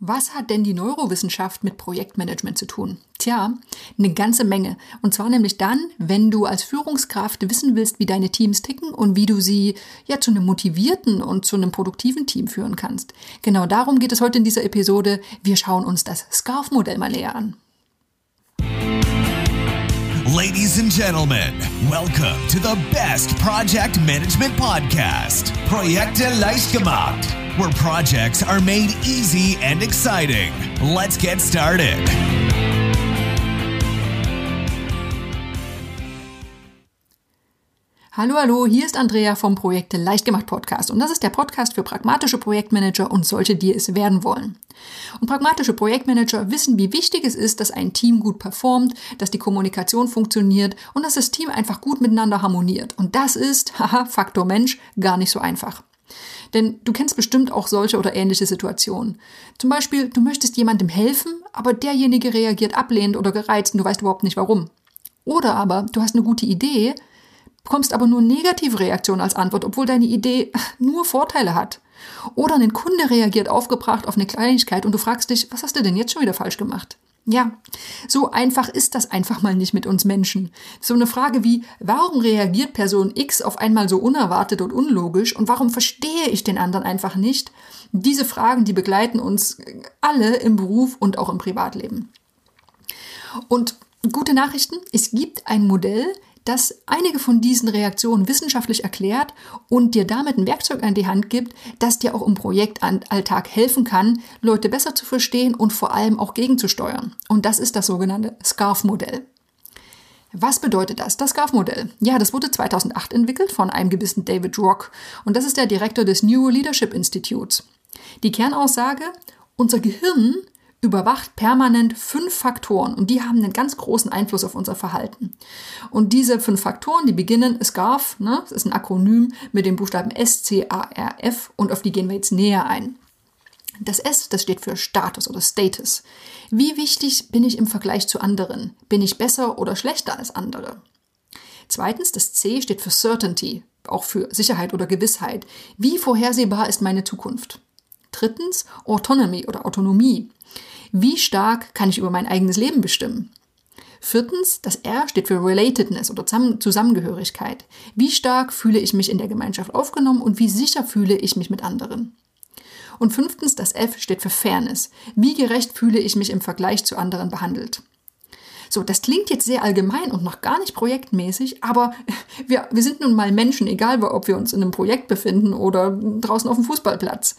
Was hat denn die Neurowissenschaft mit Projektmanagement zu tun? Tja, eine ganze Menge. Und zwar nämlich dann, wenn du als Führungskraft wissen willst, wie deine Teams ticken und wie du sie ja zu einem motivierten und zu einem produktiven Team führen kannst. Genau darum geht es heute in dieser Episode. Wir schauen uns das Scarf-Modell mal näher an. Ladies and gentlemen, welcome to the best project management podcast, Projekte leicht gemacht, where projects are made easy and exciting. Let's get started. Hallo, hallo, hier ist Andrea vom Projekte Leichtgemacht Podcast und das ist der Podcast für pragmatische Projektmanager und solche, die es werden wollen. Und pragmatische Projektmanager wissen, wie wichtig es ist, dass ein Team gut performt, dass die Kommunikation funktioniert und dass das Team einfach gut miteinander harmoniert. Und das ist, haha, Faktor Mensch, gar nicht so einfach. Denn du kennst bestimmt auch solche oder ähnliche Situationen. Zum Beispiel, du möchtest jemandem helfen, aber derjenige reagiert ablehnend oder gereizt und du weißt überhaupt nicht warum. Oder aber du hast eine gute Idee, bekommst aber nur negative Reaktionen als Antwort, obwohl deine Idee nur Vorteile hat. Oder ein Kunde reagiert aufgebracht auf eine Kleinigkeit und du fragst dich, was hast du denn jetzt schon wieder falsch gemacht? Ja, so einfach ist das einfach mal nicht mit uns Menschen. So eine Frage wie, warum reagiert Person X auf einmal so unerwartet und unlogisch und warum verstehe ich den anderen einfach nicht? Diese Fragen, die begleiten uns alle im Beruf und auch im Privatleben. Und gute Nachrichten, es gibt ein Modell, das einige von diesen Reaktionen wissenschaftlich erklärt und dir damit ein Werkzeug an die Hand gibt, das dir auch im Projektalltag helfen kann, Leute besser zu verstehen und vor allem auch gegenzusteuern. Und das ist das sogenannte SCARF-Modell. Was bedeutet das? Das SCARF-Modell. Ja, das wurde 2008 entwickelt von einem gewissen David Rock und das ist der Direktor des Neuro Leadership Institutes. Die Kernaussage, unser Gehirn überwacht permanent fünf Faktoren und die haben einen ganz großen Einfluss auf unser Verhalten. Und diese fünf Faktoren, die beginnen SCARF, ne, das ist ein Akronym mit den Buchstaben S, C, A, R, F und auf die gehen wir jetzt näher ein. Das S, das steht für Status oder Status. Wie wichtig bin ich im Vergleich zu anderen? Bin ich besser oder schlechter als andere? Zweitens, das C steht für Certainty, auch für Sicherheit oder Gewissheit. Wie vorhersehbar ist meine Zukunft? Drittens, Autonomy oder Autonomie. Wie stark kann ich über mein eigenes Leben bestimmen? Viertens, das R steht für Relatedness oder Zusammengehörigkeit. Wie stark fühle ich mich in der Gemeinschaft aufgenommen und wie sicher fühle ich mich mit anderen? Und fünftens, das F steht für Fairness. Wie gerecht fühle ich mich im Vergleich zu anderen behandelt? So, das klingt jetzt sehr allgemein und noch gar nicht projektmäßig, aber wir, wir sind nun mal Menschen, egal ob wir uns in einem Projekt befinden oder draußen auf dem Fußballplatz.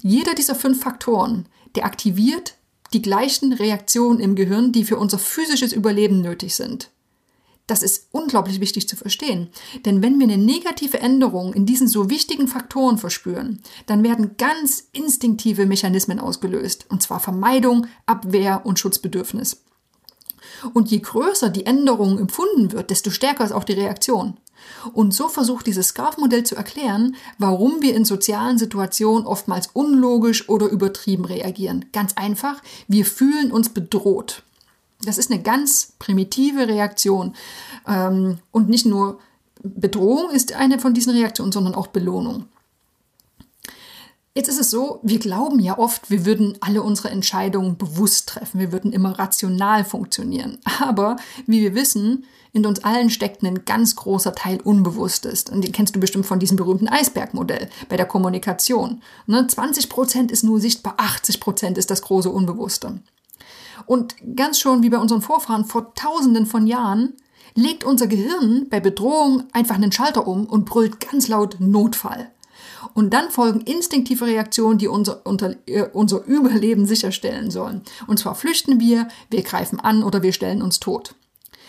Jeder dieser fünf Faktoren, der aktiviert die gleichen Reaktionen im Gehirn, die für unser physisches Überleben nötig sind. Das ist unglaublich wichtig zu verstehen. Denn wenn wir eine negative Änderung in diesen so wichtigen Faktoren verspüren, dann werden ganz instinktive Mechanismen ausgelöst. Und zwar Vermeidung, Abwehr und Schutzbedürfnis. Und je größer die Änderung empfunden wird, desto stärker ist auch die Reaktion. Und so versucht dieses Scarf-Modell zu erklären, warum wir in sozialen Situationen oftmals unlogisch oder übertrieben reagieren. Ganz einfach, wir fühlen uns bedroht. Das ist eine ganz primitive Reaktion. Ähm, und nicht nur Bedrohung ist eine von diesen Reaktionen, sondern auch Belohnung. Jetzt ist es so, wir glauben ja oft, wir würden alle unsere Entscheidungen bewusst treffen, wir würden immer rational funktionieren. Aber wie wir wissen, in uns allen steckt ein ganz großer Teil Unbewusstes. Und den kennst du bestimmt von diesem berühmten Eisbergmodell bei der Kommunikation. Ne? 20 Prozent ist nur sichtbar, 80 Prozent ist das große Unbewusste. Und ganz schon wie bei unseren Vorfahren vor Tausenden von Jahren legt unser Gehirn bei Bedrohung einfach einen Schalter um und brüllt ganz laut Notfall. Und dann folgen instinktive Reaktionen, die unser, unter, äh, unser Überleben sicherstellen sollen. Und zwar flüchten wir, wir greifen an oder wir stellen uns tot.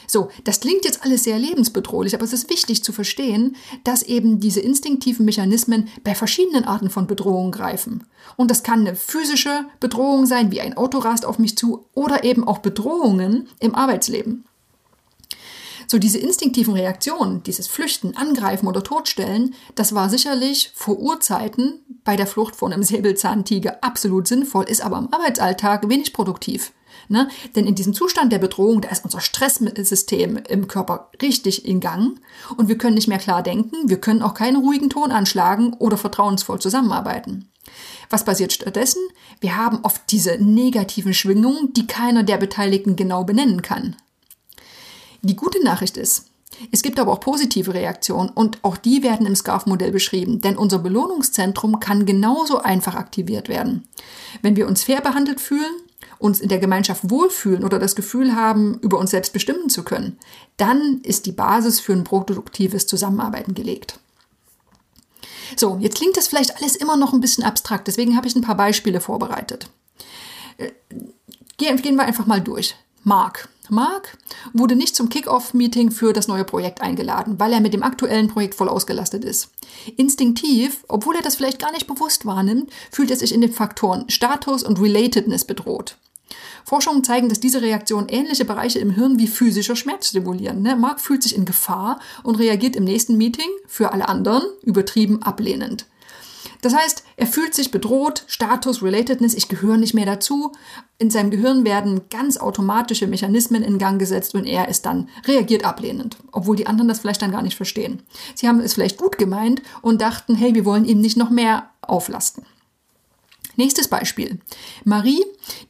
So, das klingt jetzt alles sehr lebensbedrohlich, aber es ist wichtig zu verstehen, dass eben diese instinktiven Mechanismen bei verschiedenen Arten von Bedrohungen greifen. Und das kann eine physische Bedrohung sein, wie ein Auto rast auf mich zu, oder eben auch Bedrohungen im Arbeitsleben. So diese instinktiven Reaktionen, dieses Flüchten, Angreifen oder Totstellen, das war sicherlich vor Urzeiten bei der Flucht vor einem Säbelzahntiger absolut sinnvoll, ist aber im Arbeitsalltag wenig produktiv. Ne? Denn in diesem Zustand der Bedrohung, da ist unser Stresssystem im Körper richtig in Gang und wir können nicht mehr klar denken, wir können auch keinen ruhigen Ton anschlagen oder vertrauensvoll zusammenarbeiten. Was passiert stattdessen? Wir haben oft diese negativen Schwingungen, die keiner der Beteiligten genau benennen kann. Die gute Nachricht ist, es gibt aber auch positive Reaktionen und auch die werden im SCARF-Modell beschrieben, denn unser Belohnungszentrum kann genauso einfach aktiviert werden. Wenn wir uns fair behandelt fühlen, uns in der Gemeinschaft wohlfühlen oder das Gefühl haben, über uns selbst bestimmen zu können, dann ist die Basis für ein produktives Zusammenarbeiten gelegt. So, jetzt klingt das vielleicht alles immer noch ein bisschen abstrakt, deswegen habe ich ein paar Beispiele vorbereitet. Äh, gehen wir einfach mal durch. Mark. Mark wurde nicht zum Kick-Off-Meeting für das neue Projekt eingeladen, weil er mit dem aktuellen Projekt voll ausgelastet ist. Instinktiv, obwohl er das vielleicht gar nicht bewusst wahrnimmt, fühlt er sich in den Faktoren Status und Relatedness bedroht. Forschungen zeigen, dass diese Reaktionen ähnliche Bereiche im Hirn wie physischer Schmerz stimulieren. Ne? Mark fühlt sich in Gefahr und reagiert im nächsten Meeting für alle anderen übertrieben ablehnend. Das heißt, er fühlt sich bedroht, Status, Relatedness, ich gehöre nicht mehr dazu. In seinem Gehirn werden ganz automatische Mechanismen in Gang gesetzt und er ist dann reagiert ablehnend, obwohl die anderen das vielleicht dann gar nicht verstehen. Sie haben es vielleicht gut gemeint und dachten, hey, wir wollen ihm nicht noch mehr auflasten. Nächstes Beispiel. Marie,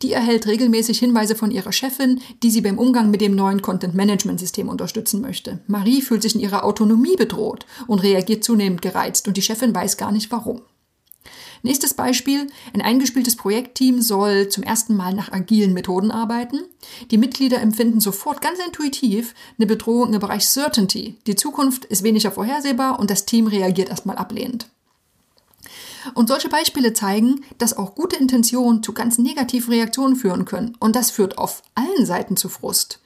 die erhält regelmäßig Hinweise von ihrer Chefin, die sie beim Umgang mit dem neuen Content-Management-System unterstützen möchte. Marie fühlt sich in ihrer Autonomie bedroht und reagiert zunehmend gereizt und die Chefin weiß gar nicht warum. Nächstes Beispiel. Ein eingespieltes Projektteam soll zum ersten Mal nach agilen Methoden arbeiten. Die Mitglieder empfinden sofort ganz intuitiv eine Bedrohung im Bereich Certainty. Die Zukunft ist weniger vorhersehbar und das Team reagiert erstmal ablehnend. Und solche Beispiele zeigen, dass auch gute Intentionen zu ganz negativen Reaktionen führen können. Und das führt auf allen Seiten zu Frust.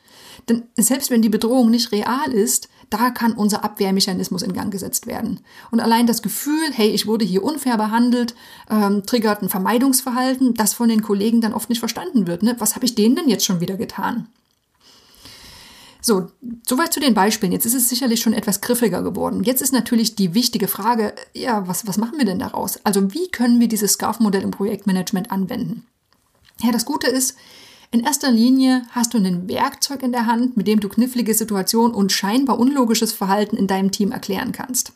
Denn selbst wenn die Bedrohung nicht real ist, da kann unser Abwehrmechanismus in Gang gesetzt werden. Und allein das Gefühl, hey, ich wurde hier unfair behandelt, ähm, triggert ein Vermeidungsverhalten, das von den Kollegen dann oft nicht verstanden wird. Ne? Was habe ich denen denn jetzt schon wieder getan? So, soweit zu den Beispielen. Jetzt ist es sicherlich schon etwas griffiger geworden. Jetzt ist natürlich die wichtige Frage, ja, was, was machen wir denn daraus? Also wie können wir dieses SCARF-Modell im Projektmanagement anwenden? Ja, das Gute ist, in erster Linie hast du ein Werkzeug in der Hand, mit dem du knifflige Situationen und scheinbar unlogisches Verhalten in deinem Team erklären kannst.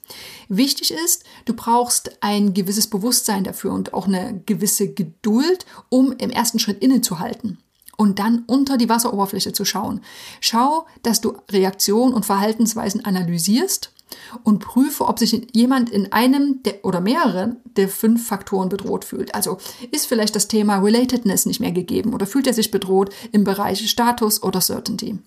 Wichtig ist, du brauchst ein gewisses Bewusstsein dafür und auch eine gewisse Geduld, um im ersten Schritt innezuhalten und dann unter die Wasseroberfläche zu schauen. Schau, dass du Reaktionen und Verhaltensweisen analysierst und prüfe, ob sich jemand in einem der, oder mehreren der fünf Faktoren bedroht fühlt. Also ist vielleicht das Thema Relatedness nicht mehr gegeben oder fühlt er sich bedroht im Bereich Status oder Certainty.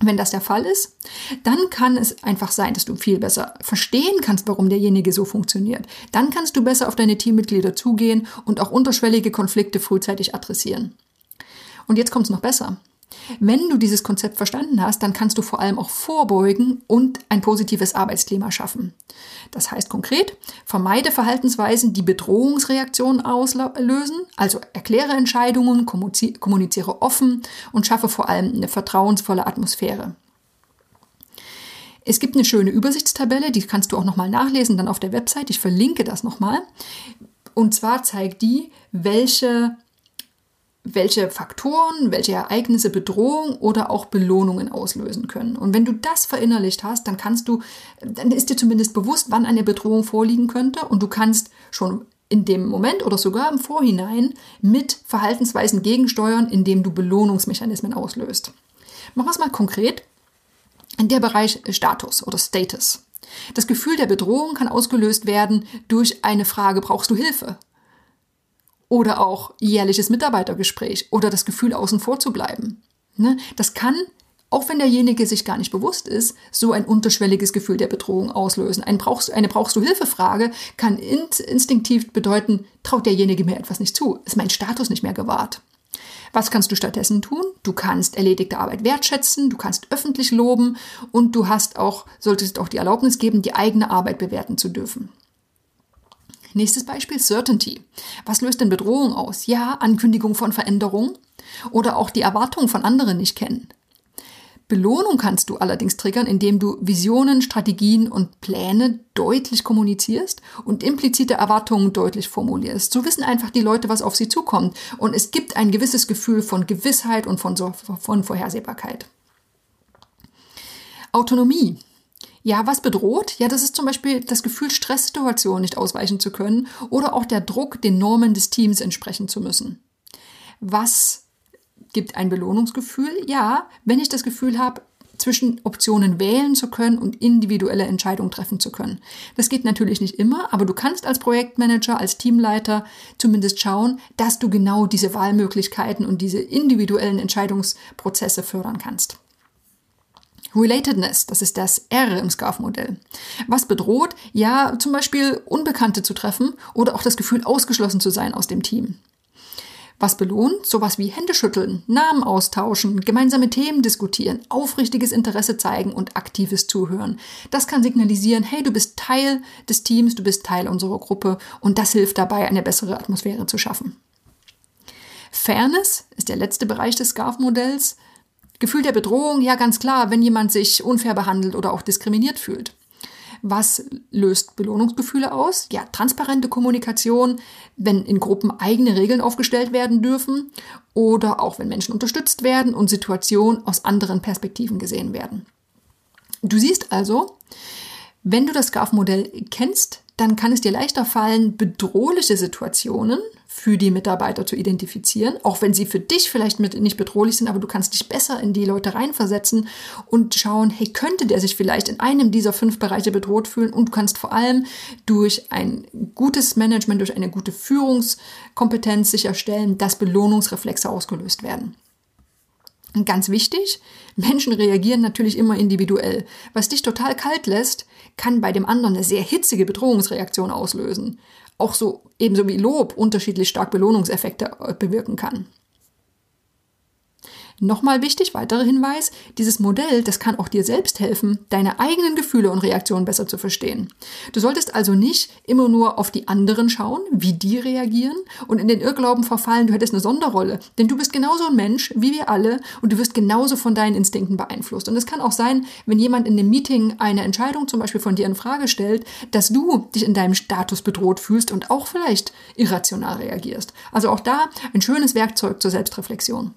Wenn das der Fall ist, dann kann es einfach sein, dass du viel besser verstehen kannst, warum derjenige so funktioniert. Dann kannst du besser auf deine Teammitglieder zugehen und auch unterschwellige Konflikte frühzeitig adressieren. Und jetzt kommt es noch besser. Wenn du dieses Konzept verstanden hast, dann kannst du vor allem auch vorbeugen und ein positives Arbeitsklima schaffen. Das heißt konkret, vermeide Verhaltensweisen, die Bedrohungsreaktionen auslösen, also erkläre Entscheidungen, kommuniziere offen und schaffe vor allem eine vertrauensvolle Atmosphäre. Es gibt eine schöne Übersichtstabelle, die kannst du auch nochmal nachlesen, dann auf der Website. Ich verlinke das nochmal. Und zwar zeigt die, welche welche Faktoren, welche Ereignisse Bedrohung oder auch Belohnungen auslösen können. Und wenn du das verinnerlicht hast, dann kannst du, dann ist dir zumindest bewusst, wann eine Bedrohung vorliegen könnte und du kannst schon in dem Moment oder sogar im Vorhinein mit Verhaltensweisen gegensteuern, indem du Belohnungsmechanismen auslöst. Machen wir es mal konkret. In der Bereich Status oder Status. Das Gefühl der Bedrohung kann ausgelöst werden durch eine Frage, brauchst du Hilfe? Oder auch jährliches Mitarbeitergespräch oder das Gefühl, außen vor zu bleiben. Ne? Das kann, auch wenn derjenige sich gar nicht bewusst ist, so ein unterschwelliges Gefühl der Bedrohung auslösen. Ein brauchst, eine brauchst du Hilfe-Frage kann instinktiv bedeuten, traut derjenige mir etwas nicht zu, ist mein Status nicht mehr gewahrt. Was kannst du stattdessen tun? Du kannst erledigte Arbeit wertschätzen, du kannst öffentlich loben und du hast auch, solltest auch die Erlaubnis geben, die eigene Arbeit bewerten zu dürfen. Nächstes Beispiel, Certainty. Was löst denn Bedrohung aus? Ja, Ankündigung von Veränderung oder auch die Erwartungen von anderen nicht kennen. Belohnung kannst du allerdings triggern, indem du Visionen, Strategien und Pläne deutlich kommunizierst und implizite Erwartungen deutlich formulierst. So wissen einfach die Leute, was auf sie zukommt. Und es gibt ein gewisses Gefühl von Gewissheit und von, von Vorhersehbarkeit. Autonomie. Ja, was bedroht? Ja, das ist zum Beispiel das Gefühl, Stresssituationen nicht ausweichen zu können oder auch der Druck, den Normen des Teams entsprechen zu müssen. Was gibt ein Belohnungsgefühl? Ja, wenn ich das Gefühl habe, zwischen Optionen wählen zu können und individuelle Entscheidungen treffen zu können. Das geht natürlich nicht immer, aber du kannst als Projektmanager, als Teamleiter zumindest schauen, dass du genau diese Wahlmöglichkeiten und diese individuellen Entscheidungsprozesse fördern kannst. Relatedness, das ist das R im SCARF-Modell. Was bedroht? Ja, zum Beispiel Unbekannte zu treffen oder auch das Gefühl, ausgeschlossen zu sein aus dem Team. Was belohnt? Sowas wie Hände schütteln, Namen austauschen, gemeinsame Themen diskutieren, aufrichtiges Interesse zeigen und aktives Zuhören. Das kann signalisieren, hey, du bist Teil des Teams, du bist Teil unserer Gruppe und das hilft dabei, eine bessere Atmosphäre zu schaffen. Fairness ist der letzte Bereich des SCARF-Modells. Gefühl der Bedrohung, ja ganz klar, wenn jemand sich unfair behandelt oder auch diskriminiert fühlt. Was löst Belohnungsgefühle aus? Ja, transparente Kommunikation, wenn in Gruppen eigene Regeln aufgestellt werden dürfen oder auch wenn Menschen unterstützt werden und Situationen aus anderen Perspektiven gesehen werden. Du siehst also, wenn du das SCARF-Modell kennst, dann kann es dir leichter fallen, bedrohliche Situationen für die Mitarbeiter zu identifizieren, auch wenn sie für dich vielleicht nicht bedrohlich sind, aber du kannst dich besser in die Leute reinversetzen und schauen, hey, könnte der sich vielleicht in einem dieser fünf Bereiche bedroht fühlen und du kannst vor allem durch ein gutes Management, durch eine gute Führungskompetenz sicherstellen, dass Belohnungsreflexe ausgelöst werden. Und ganz wichtig, Menschen reagieren natürlich immer individuell. Was dich total kalt lässt, kann bei dem anderen eine sehr hitzige Bedrohungsreaktion auslösen. Auch so ebenso wie Lob unterschiedlich stark Belohnungseffekte äh, bewirken kann. Nochmal wichtig, weiterer Hinweis, dieses Modell, das kann auch dir selbst helfen, deine eigenen Gefühle und Reaktionen besser zu verstehen. Du solltest also nicht immer nur auf die anderen schauen, wie die reagieren und in den Irrglauben verfallen, du hättest eine Sonderrolle. Denn du bist genauso ein Mensch wie wir alle und du wirst genauso von deinen Instinkten beeinflusst. Und es kann auch sein, wenn jemand in einem Meeting eine Entscheidung zum Beispiel von dir in Frage stellt, dass du dich in deinem Status bedroht fühlst und auch vielleicht irrational reagierst. Also auch da ein schönes Werkzeug zur Selbstreflexion.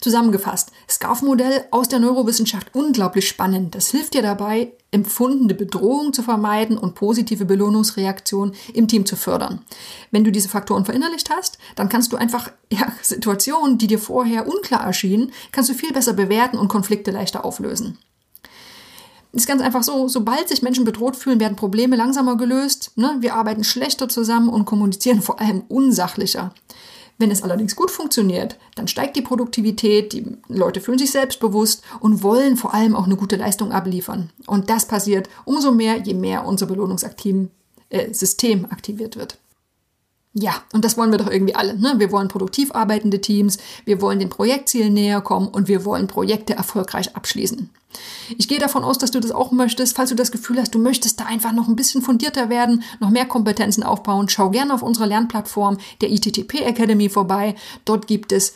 Zusammengefasst, SCARF-Modell aus der Neurowissenschaft unglaublich spannend. Das hilft dir dabei, empfundene Bedrohung zu vermeiden und positive Belohnungsreaktionen im Team zu fördern. Wenn du diese Faktoren verinnerlicht hast, dann kannst du einfach ja, Situationen, die dir vorher unklar erschienen, kannst du viel besser bewerten und Konflikte leichter auflösen. Ist ganz einfach so, sobald sich Menschen bedroht fühlen, werden Probleme langsamer gelöst. Ne? Wir arbeiten schlechter zusammen und kommunizieren vor allem unsachlicher. Wenn es allerdings gut funktioniert, dann steigt die Produktivität, die Leute fühlen sich selbstbewusst und wollen vor allem auch eine gute Leistung abliefern. Und das passiert umso mehr, je mehr unser Belohnungssystem äh, aktiviert wird. Ja, und das wollen wir doch irgendwie alle. Ne? Wir wollen produktiv arbeitende Teams, wir wollen den Projektzielen näher kommen und wir wollen Projekte erfolgreich abschließen. Ich gehe davon aus, dass du das auch möchtest. Falls du das Gefühl hast, du möchtest da einfach noch ein bisschen fundierter werden, noch mehr Kompetenzen aufbauen, schau gerne auf unserer Lernplattform der ITTP Academy vorbei. Dort gibt es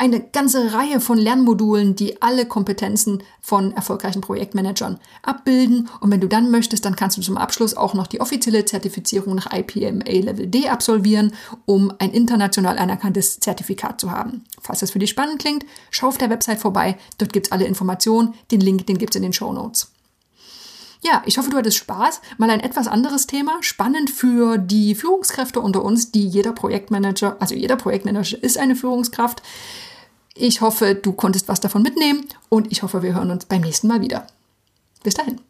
eine ganze Reihe von Lernmodulen, die alle Kompetenzen von erfolgreichen Projektmanagern abbilden. Und wenn du dann möchtest, dann kannst du zum Abschluss auch noch die offizielle Zertifizierung nach IPMA Level D absolvieren, um ein international anerkanntes Zertifikat zu haben. Falls das für dich spannend klingt, schau auf der Website vorbei. Dort gibt's alle Informationen. Den Link, den gibt's in den Show Notes. Ja, ich hoffe, du hattest Spaß. Mal ein etwas anderes Thema. Spannend für die Führungskräfte unter uns, die jeder Projektmanager, also jeder Projektmanager ist eine Führungskraft. Ich hoffe, du konntest was davon mitnehmen und ich hoffe, wir hören uns beim nächsten Mal wieder. Bis dahin.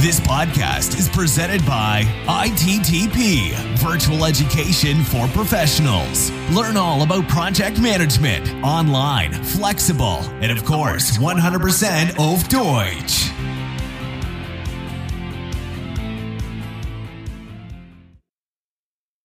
This podcast is presented by ITTP, Virtual Education for Professionals. Learn all about project management, online, flexible, and of course, 100% auf Deutsch.